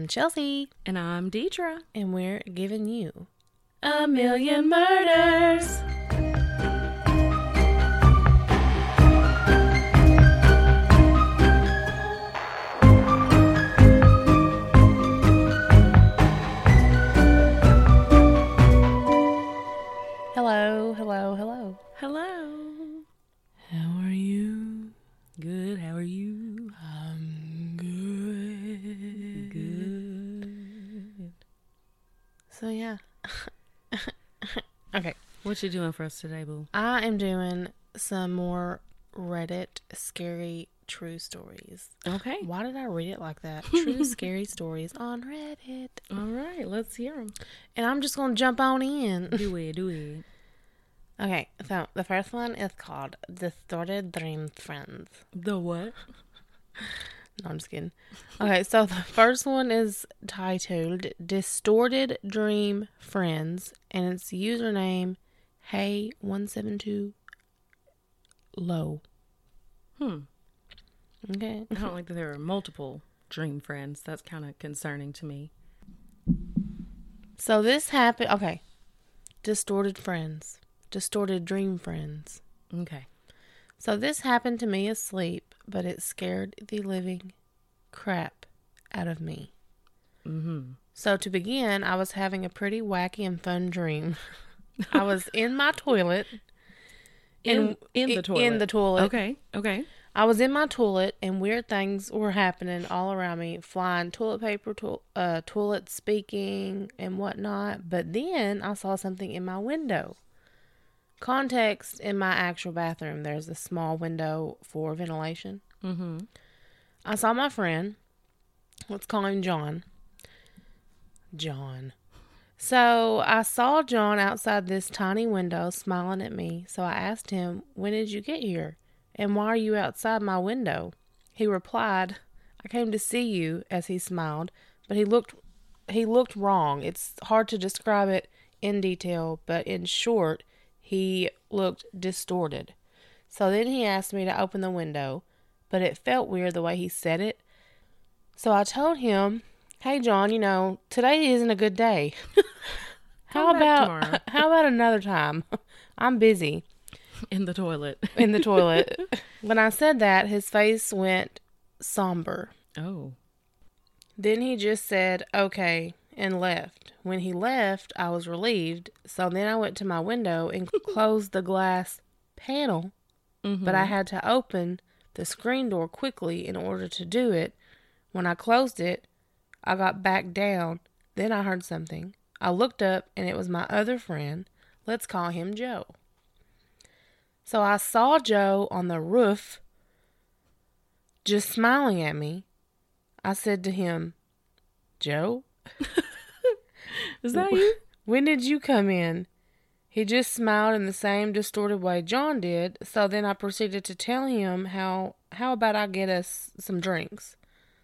I'm Chelsea, And I'm Deidre. and we're giving you A million murders. hello, hello, hello. Hello. So yeah. okay, What you doing for us today, boo? I am doing some more Reddit scary true stories. Okay. Why did I read it like that? True scary stories on Reddit. All right. Let's hear them. And I'm just gonna jump on in. Do it. Do it. Okay, so the first one is called Distorted Dream Friends. The what? No, I'm just kidding. Okay, so the first one is titled Distorted Dream Friends, and it's username Hey172 Low. Hmm. Okay. I don't like that there are multiple dream friends. That's kind of concerning to me. So this happened. Okay. Distorted Friends. Distorted Dream Friends. Okay. So this happened to me asleep, but it scared the living crap out of me. Mm-hmm. So to begin, I was having a pretty wacky and fun dream. I was in my toilet. In in i- the toilet. In the toilet. Okay. Okay. I was in my toilet, and weird things were happening all around me, flying toilet paper, to- uh, toilet speaking, and whatnot. But then I saw something in my window. Context in my actual bathroom, there's a small window for ventilation. Mm-hmm. I saw my friend. Let's call him John. John. So I saw John outside this tiny window smiling at me. So I asked him, When did you get here? And why are you outside my window? He replied, I came to see you as he smiled, but he looked he looked wrong. It's hard to describe it in detail, but in short, he looked distorted. So then he asked me to open the window, but it felt weird the way he said it. So I told him, "Hey John, you know, today isn't a good day. how about tomorrow." how about another time? I'm busy In the toilet. in the toilet." when I said that, his face went somber. Oh. Then he just said, "Okay," and left. When he left, I was relieved. So then I went to my window and closed the glass panel Mm-hmm. but I had to open the screen door quickly in order to do it. When I closed it, I got back down. Then I heard something. I looked up and it was my other friend. Let's call him Joe. So I saw Joe on the roof just smiling at me. I said to him, Joe, Is that you? when did you come in? He just smiled in the same distorted way John did. So then I proceeded to tell him how how about I get us some drinks.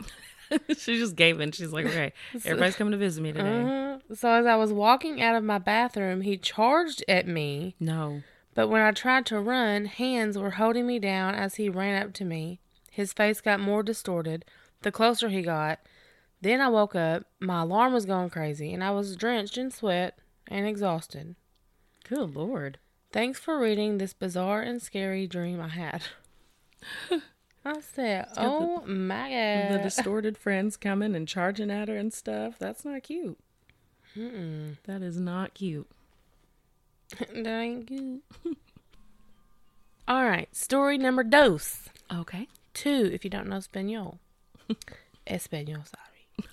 she just gave in. She's like, okay, everybody's coming to visit me today. Uh-huh. So as I was walking out of my bathroom, he charged at me. No. But when I tried to run, hands were holding me down as he ran up to me. His face got more distorted the closer he got. Then I woke up. My alarm was going crazy, and I was drenched in sweat and exhausted. Good lord. Thanks for reading this bizarre and scary dream I had. I said, got the- "Oh my god!" The distorted friends coming and charging at her and stuff. That's not cute. That is not cute. that ain't good. All right, story number dos. Okay. Two, if you don't know Espanol. Espanol, sorry.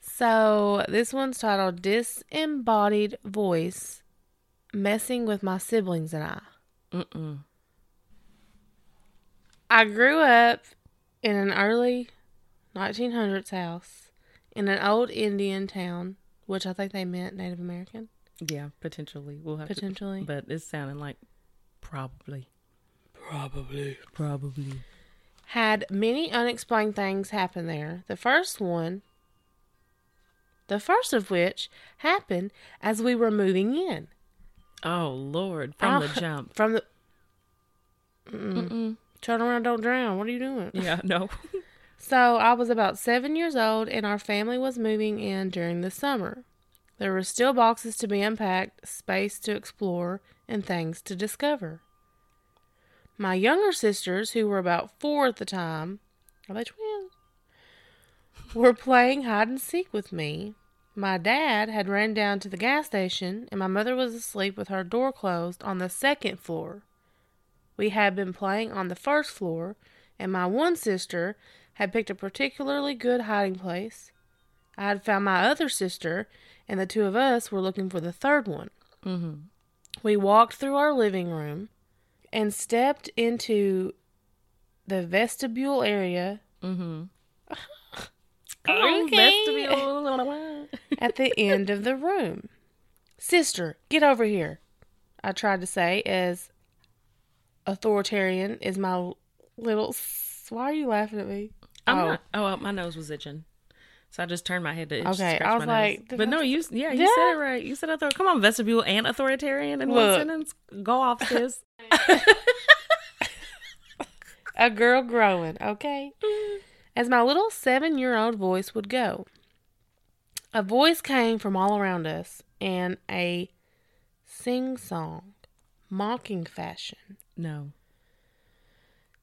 So this one's titled "Disembodied Voice Messing with My Siblings and I." Mm-mm. I grew up in an early 1900s house in an old Indian town, which I think they meant Native American, Yeah, potentially. We'll have potentially. to. But it's sounding like probably. Probably. Probably. Had many unexplained things happen there. The first one, the first of which happened as we were moving in. Oh Lord! From Oh. the jump. From the. Mm-mm. Mm-mm. Turn around, don't drown. What are you doing? Yeah. No. So I was about seven years old, and our family was moving in during the summer. There were still boxes to be unpacked, space to explore, and things to discover. My younger sisters, who were about four at the time, are they twins? Were playing hide and seek with me. My dad had ran down to the gas station, and my mother was asleep with her door closed on the second floor. We had been playing on the first floor, and my one sister had picked a particularly good hiding place. I had found my other sister, and the two of us were looking for the third one. Mm-hmm. We walked through our living room and stepped into the vestibule area Mm-hmm. Okay. At the end of the room. Sister, get over here. I tried to say as authoritarian is my little. s- Why are you laughing at me? I'm oh, not. Oh, my nose was itching, so I just turned my head to itch, Okay, I was like, but no, fuck- you, yeah, you Yeah. said it right. You said author. Come on, vestibule and authoritarian in one sentence. Go off, sis. a girl growing, okay? As my little seven year old voice would go. A voice came from all around us in a sing song, mocking fashion. no.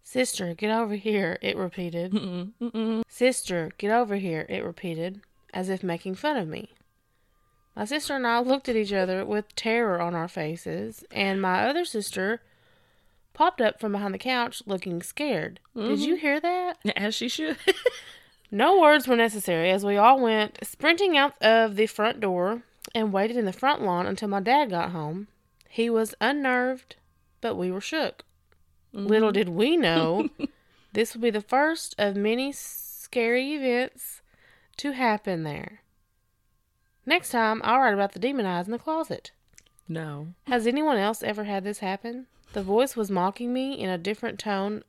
Sister, get over here, it repeated. Mm-mm, mm-mm. Sister, get over here, it repeated, as if making fun of me. My sister and I looked at each other with terror on our faces, and my other sister popped up from behind the couch looking scared. Did mm-hmm. you hear that? As she should. No words were necessary as we all went sprinting out of the front door and waited in the front lawn until my dad got home. He was unnerved, but we were shook. Mm-hmm. Little did we know this would be the first of many scary events to happen there. Next time, I'll write about the demon eyes in the closet. no. Has anyone else ever had this happen? The voice was mocking me in a different tone,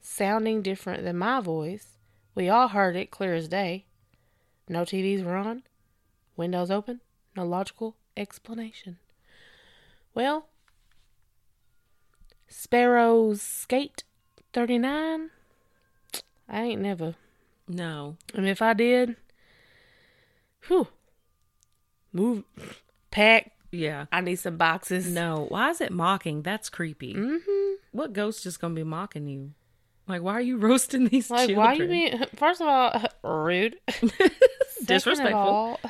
sounding different than my voice. We all heard it clear as day. No TVs were on, windows open, no logical explanation. Well, Sparrow's Skate 39? I ain't never. No. And if I did, whew, move, pack. Yeah. I need some boxes. No. Why is it mocking? That's creepy. Mm-hmm. What ghost is gonna be mocking you? Like, why are you roasting these Like, children? why you being? First of all, rude. Disrespectful? all,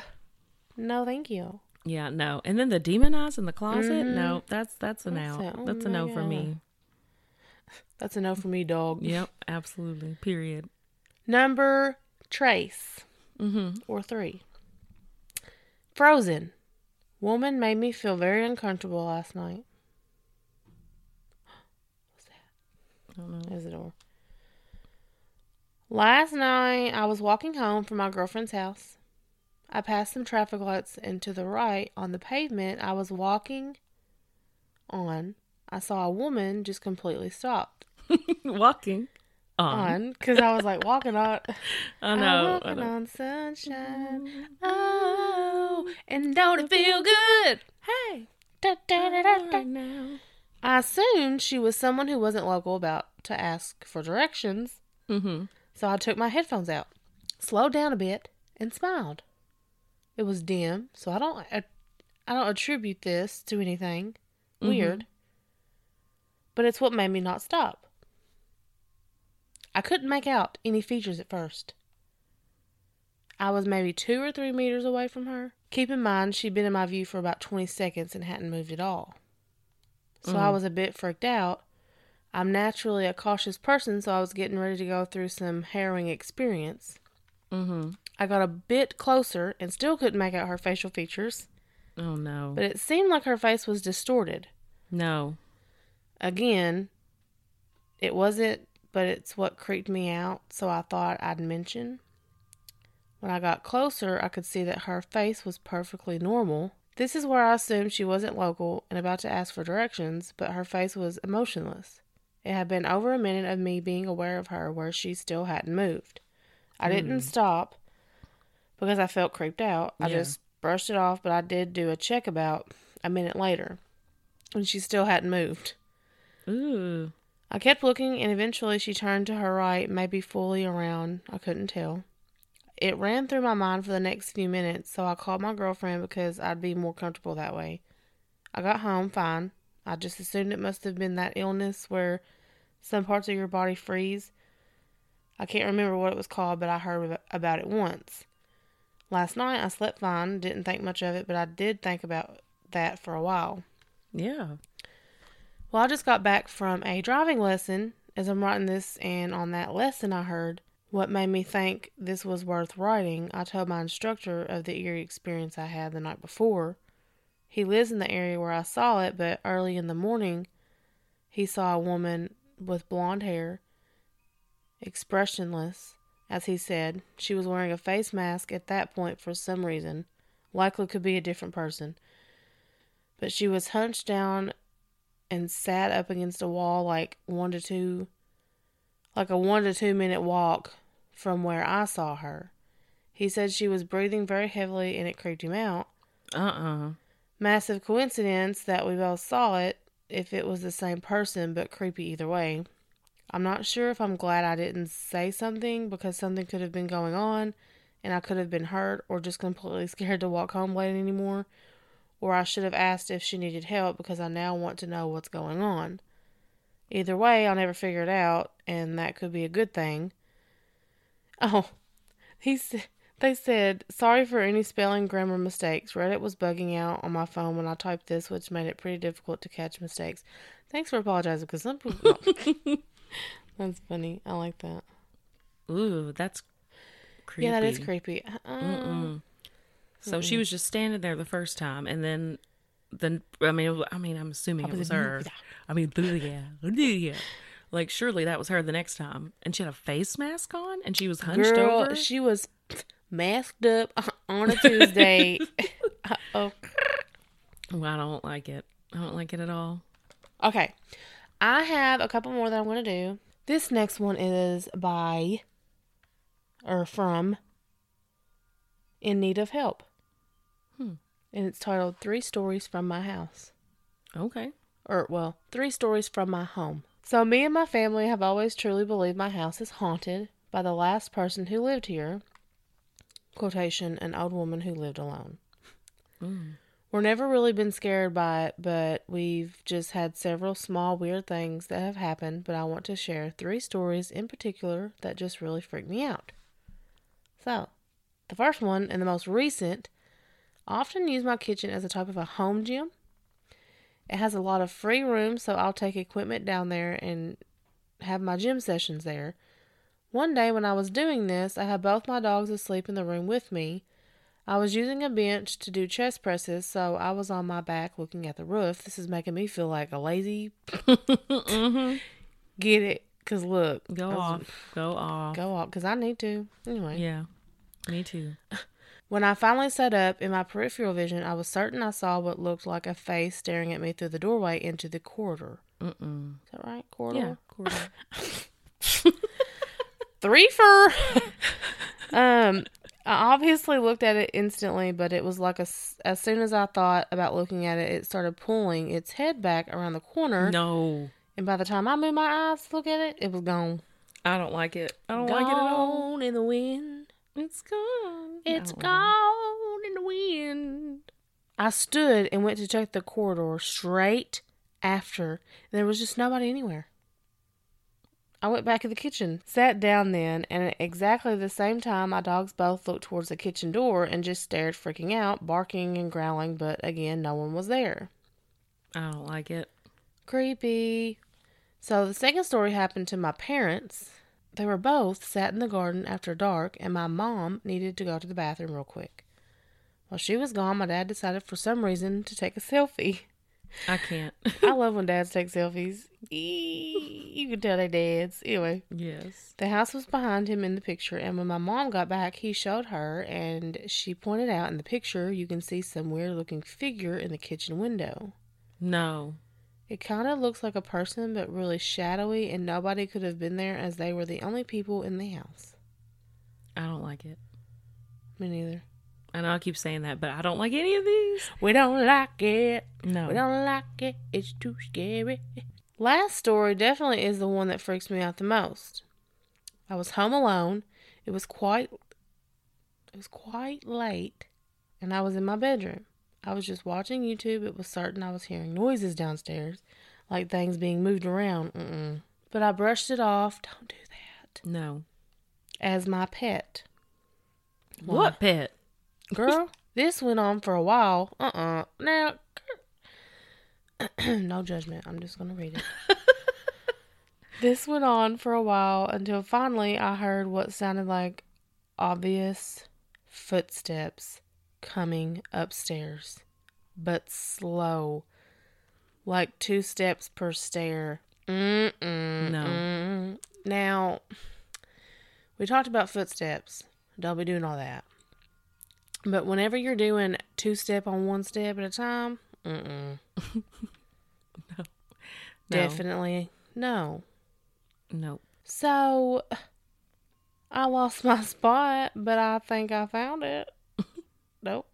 no, thank you. Yeah, no. And then the demon eyes in the closet? Mhm. No, that's that's a That's no. oh that's a my no for me. That's a no for me, dog. Yep, absolutely. Period. Number trace Mm-hmm. or three. Frozen. Woman made me feel very uncomfortable last night. I don't know. There's the door. Last night, I was walking home from my girlfriend's house. I passed some traffic lights, and to the right, on the pavement I was walking on, I saw a woman just completely stopped Walking on. because I was like walking on. I know. I'm know. I walking know. on sunshine. Oh, and don't it feel good? Hey. Da, da, da, da, da. Right now. I assumed she was someone who wasn't local about to ask for directions. Mm-hmm. So I took my headphones out, slowed down a bit, and smiled. It was dim, so I don't I, I don't attribute this to anything Mhm. weird. But it's what made me not stop. I couldn't make out any features at first. I was maybe two or three meters away from her. Keep in mind, she'd been in my view for about 20 seconds and hadn't moved at all. So I Mhm. was a bit freaked out. I'm naturally a cautious person, so I was getting ready to go through some harrowing experience. Mm-hmm. I got a bit closer and still couldn't make out her facial features, Oh no. but it seemed like her face was distorted. no. Again, it wasn't, but it's what creeped me out, so I thought I'd mention. When I got closer, I could see that her face was perfectly normal. This is where I assumed she wasn't local and about to ask for directions, but her face was emotionless. It had been over a minute of me being aware of her where she still hadn't moved. I didn't hmm. stop because I felt creeped out. I Yeah. just brushed it off, but I did do a check about a minute later, and she still hadn't moved. Ooh. I kept looking, and eventually she turned to her right, maybe fully around. I couldn't tell. It ran through my mind for the next few minutes, so I called my girlfriend because I'd be more comfortable that way. I got home fine. I just assumed it must have been that illness where some parts of your body freeze. I can't remember what it was called, but I heard about it once. Last night I slept fine, didn't think much of it, but I did think about that for a while. Yeah. Well, I just got back from a driving lesson as I'm writing this, and on that lesson, I heard what made me think this was worth writing. I told my instructor of the eerie experience I had the night before. He lives in the area where I saw it, but early in the morning, he saw a woman with blonde hair, expressionless, as he said. She was wearing a face mask at that point for some reason. Likely could be a different person. But she was hunched down and sat up against a wall like one to two like a one to two minute walk from where I saw her. He said she was breathing very heavily and it creeped him out. Uh uh Massive coincidence that we both saw it if it was the same person, but creepy either way. I'm not sure if I'm glad I didn't say something because something could have been going on and I could have been hurt or just completely scared to walk home late anymore or I should have asked if she needed help because I now want to know what's going on. Either way, I'll never figure it out, and that could be a good thing. Oh, he said. They said, sorry for any spelling grammar mistakes. Reddit was bugging out on my phone when I typed this, which made it pretty difficult to catch mistakes. Thanks for apologizing because some people. that's funny. I like that. Ooh, that's creepy. Yeah, that is creepy. Uh, So she was just standing there the first time, and then, then I mean, I mean, I'm assuming it was her. I mean, yeah, yeah. Like surely that was her the next time, and she had a face mask on, and she was hunched Girl, over. she was masked up on a Tuesday. oh. Well, I don't like it. I don't like it at all. Okay. I have a couple more that I'm going to do. This next one is by or from In Need of Help. Hmm. And it's titled Three Stories from My House. Okay. Or, well, Three Stories from My Home. So, me and my family have always truly believed my house is haunted by the last person who lived here. Quotation, an old woman who lived alone. Mm. We're never really been scared by it, but we've just had several small weird things that have happened. But I want to share three stories in particular that just really freaked me out. So, the first one and the most recent, I often use my kitchen as a type of a home gym. It has a lot of free room, so I'll take equipment down there and have my gym sessions there. One day when I was doing this, I had both my dogs asleep in the room with me. I was using a bench to do chest presses, so I was on my back looking at the roof. This is making me feel like a lazy. mm-hmm. Get it? Cause look, Go was- off. Go off. go off. Cause I need to. Anyway, Yeah. Me too. when I finally sat up in my peripheral vision, I was certain I saw what looked like a face staring at me through the doorway into the corridor. Mm-mm. Is that right? Corridor. Yeah. Quarter. three for um i obviously looked at it instantly but it was like a as soon as i thought about looking at it it started pulling its head back around the corner no. and by the time i moved my eyes to look at it it was gone I don't like it. I don't gone like it at all. in the wind It's gone. it's I don't like it. gone in the wind i stood and went to check the corridor straight after and there was just nobody anywhere I went back to the kitchen, sat down then, and at exactly the same time, my dogs both looked towards the kitchen door and just stared, freaking out, barking and growling, but again, no one was there. I don't like it. Creepy. So the second story happened to my parents. They were both sat in the garden after dark, and my mom needed to go to the bathroom real quick. While she was gone, my dad decided for some reason to take a selfie. I can't. I love when dads take selfies. Eee, You can tell they dads. Anyway. yes. The house was behind him in the picture, and when my mom got back, he showed her, and she pointed out in the picture you can see some weird looking figure in the kitchen window. No. It kind of looks like a person, but really shadowy, and nobody could have been there as they were the only people in the house. I don't like it. Me neither. I know I keep saying that, but I don't like any of these. We don't like it. No. We don't like it. It's too scary. Last story definitely is the one that freaks me out the most. I was home alone. It was quite it was quite late and I was in my bedroom. I was just watching YouTube. It was certain I was hearing noises downstairs, like things being moved around. Mm-mm. But I brushed it off. Don't do that. No. As my pet. What pet? Girl, this went on for a while. Uh uh Now, no judgment. I'm just going to read it. this went on for a while until finally I heard what sounded like obvious footsteps coming upstairs, but slow, like two steps per stair. Mm-mm, No. mm. Now, we talked about footsteps. Don't be doing all that. But whenever you're doing two step on one step at a time, mm-mm. No. definitely no. Nope. So I lost my spot, but I think I found it. nope,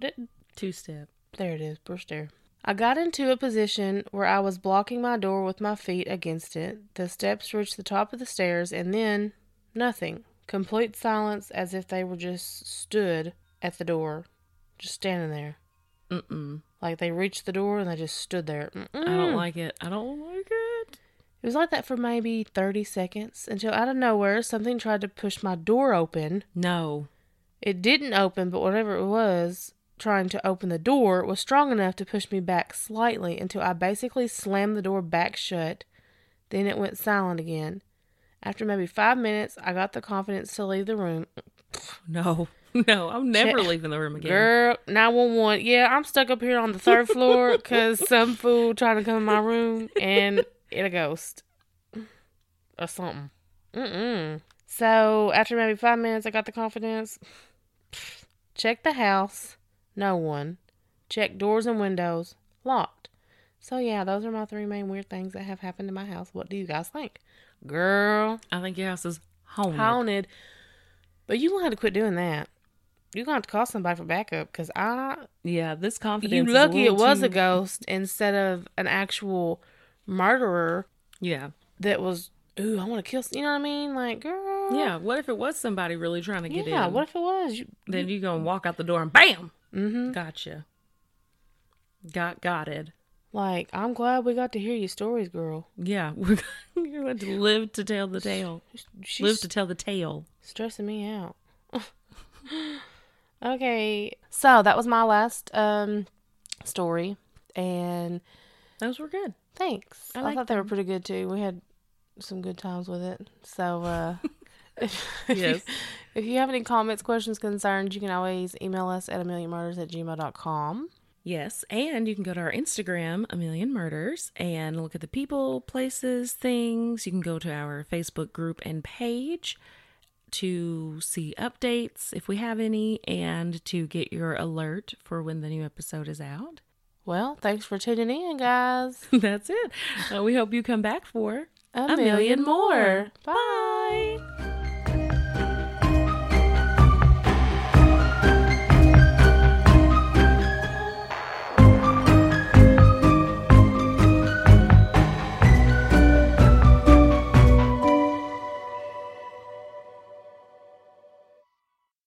didn't. Two step. There it is, per stair. I got into a position where I was blocking my door with my feet against it. The steps reached the top of the stairs, and then nothing. Complete silence as if they were just stood at the door, just standing there. Mm-mm. Like they reached the door and they just stood there. I Mm-mm. don't like it. I don't like it. It was like that for maybe 30 seconds until out of nowhere something tried to push my door open. No. It didn't open, but whatever it was trying to open the door was strong enough to push me back slightly until I basically slammed the door back shut. Then it went silent again. After maybe five minutes, I got the confidence to leave the room. No. No. I'm never Shit. leaving the room again. Girl, 911. Yeah, I'm stuck up here on the third floor because some fool trying to come in my room and it a ghost or something. Mm-mm. So after maybe five minutes, I got the confidence. Check the house. No one. Check doors and windows. Locked. So yeah, those are my three main weird things that have happened in my house. What do you guys think? Girl, I think your house is haunted. haunted. But you gonna have to quit doing that. You're gonna have to call somebody for backup because I Yeah, this confidence. you lucky it was too- a ghost instead of an actual murderer Yeah. that was ooh i want to kill you know what i mean like girl Yeah. What if it was somebody really trying to get yeah in? Yeah what if it was you, Then you gonna walk out the door and bam, mm-hmm gotcha. Got got it. like i'm glad we got to hear your stories girl Yeah, we're you're going to live to tell the tale. she's Live to tell the tale. stressing me out okay so that was my last um story and Those were good. thanks I i, thought they were pretty good too we had some good times with it so uh if, Yes. If you have any comments, questions, concerns, you can always email us at a million murders at gmail.com. Yes, and you can go to our Instagram, A Million Murders, and look at the people, places, things. You can go to our Facebook group and page to see updates if we have any, and to get your alert for when the new episode is out. Well, thanks for tuning in, guys. That's it. Uh, we hope you come back for A, million, more. Bye.